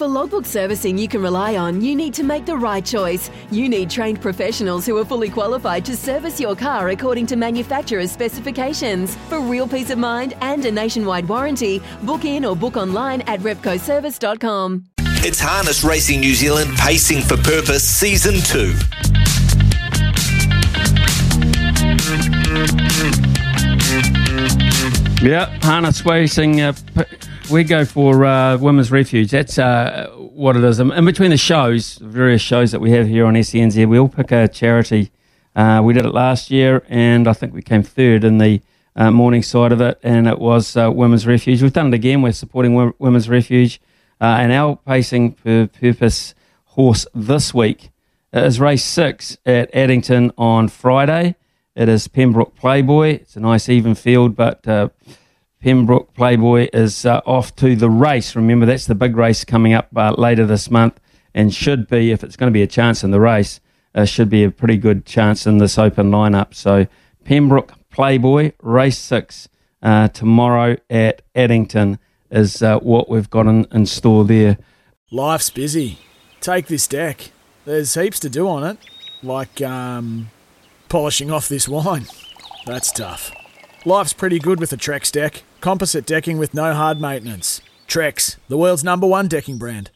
For logbook servicing you can rely on, you need to make the right choice. You need trained professionals who are fully qualified to service your car according to manufacturer's specifications. For real peace of mind and a nationwide warranty, book in or book online at repcoservice.com. It's Harness Racing New Zealand Pacing for Purpose Season 2. Yeah, harness racing. Uh, we go for uh, women's refuge. That's uh, what it is. In between the shows, various shows that we have here on SENZ, we all pick a charity. Uh, we did it last year, and I think we came third in the uh, morning side of it, and it was uh, women's refuge. We've done it again. We're supporting women's refuge, and our pacing for purpose horse this week is race six at Addington on Friday. It is Pembroke Playboy. It's a nice even field, but uh, Pembroke Playboy is uh, off to the race. Remember, that's the big race coming up uh, later this month, and should be, if it's going to be a chance in the race, uh, should be a pretty good chance in this open lineup. So, Pembroke Playboy, race six uh, tomorrow at Addington is uh, what we've got in, in store there. Life's busy. Take this deck. There's heaps to do on it, like um, polishing off this wine. That's tough. Life's pretty good with a Trex deck. Composite decking with no hard maintenance. Trex, the world's number one decking brand.